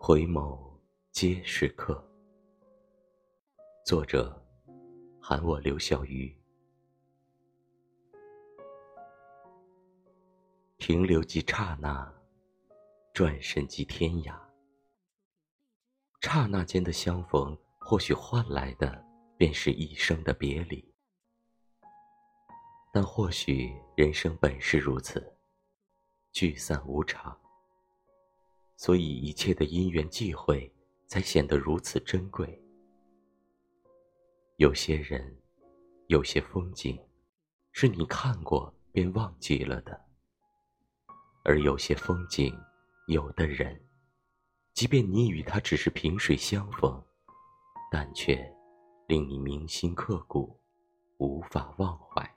回眸皆是客。作者：喊我刘小鱼。停留即刹那，转身即天涯。刹那间的相逢，或许换来的便是一生的别离。但或许人生本是如此，聚散无常。所以一切的因缘际会，才显得如此珍贵。有些人，有些风景，是你看过便忘记了的；而有些风景，有的人，即便你与他只是萍水相逢，但却令你铭心刻骨，无法忘怀。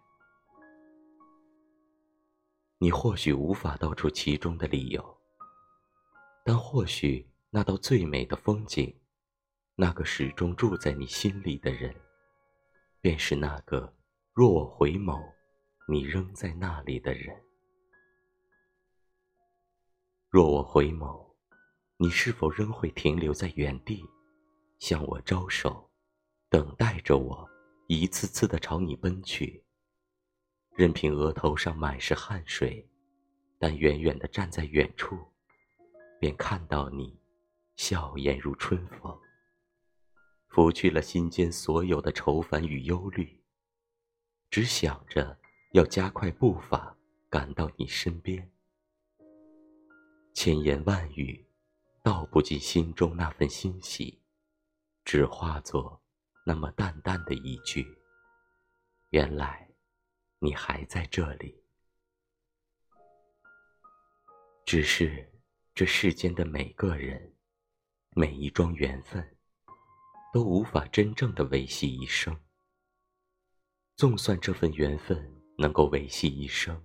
你或许无法道出其中的理由，但或许那道最美的风景，那个始终住在你心里的人。便是那个，若我回眸，你仍在那里的人。若我回眸，你是否仍会停留在原地，向我招手，等待着我，一次次的朝你奔去？任凭额头上满是汗水，但远远的站在远处，便看到你，笑颜如春风。拂去了心间所有的愁烦与忧虑，只想着要加快步伐赶到你身边。千言万语，道不尽心中那份欣喜，只化作那么淡淡的一句：“原来你还在这里。”只是这世间的每个人，每一桩缘分。都无法真正的维系一生。纵算这份缘分能够维系一生，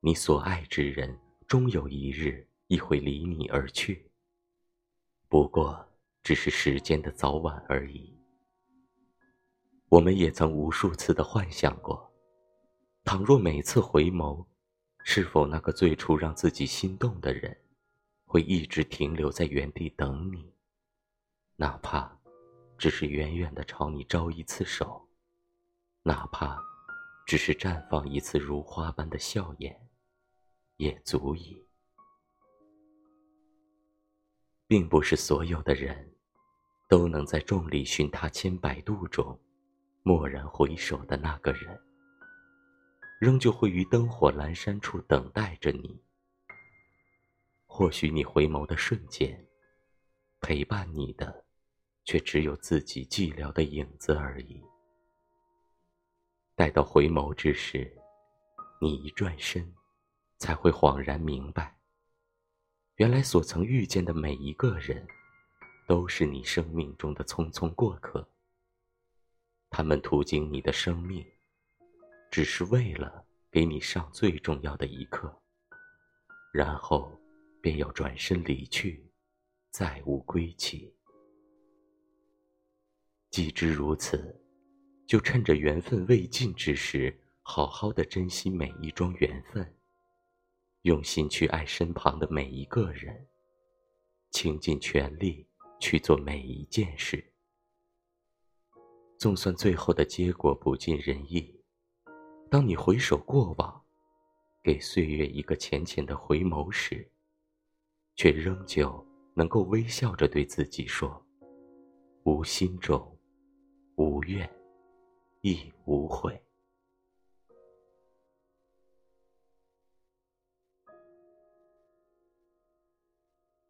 你所爱之人终有一日亦会离你而去。不过只是时间的早晚而已。我们也曾无数次的幻想过，倘若每次回眸，是否那个最初让自己心动的人，会一直停留在原地等你，哪怕。只是远远的朝你招一次手，哪怕只是绽放一次如花般的笑颜，也足矣。并不是所有的人，都能在众里寻他千百度中，蓦然回首的那个人，仍旧会于灯火阑珊处等待着你。或许你回眸的瞬间，陪伴你的。却只有自己寂寥的影子而已。待到回眸之时，你一转身，才会恍然明白，原来所曾遇见的每一个人，都是你生命中的匆匆过客。他们途经你的生命，只是为了给你上最重要的一课，然后便要转身离去，再无归期。既知如此，就趁着缘分未尽之时，好好的珍惜每一桩缘分，用心去爱身旁的每一个人，倾尽全力去做每一件事。纵算最后的结果不尽人意，当你回首过往，给岁月一个浅浅的回眸时，却仍旧能够微笑着对自己说：“无心中。”无怨，亦无悔。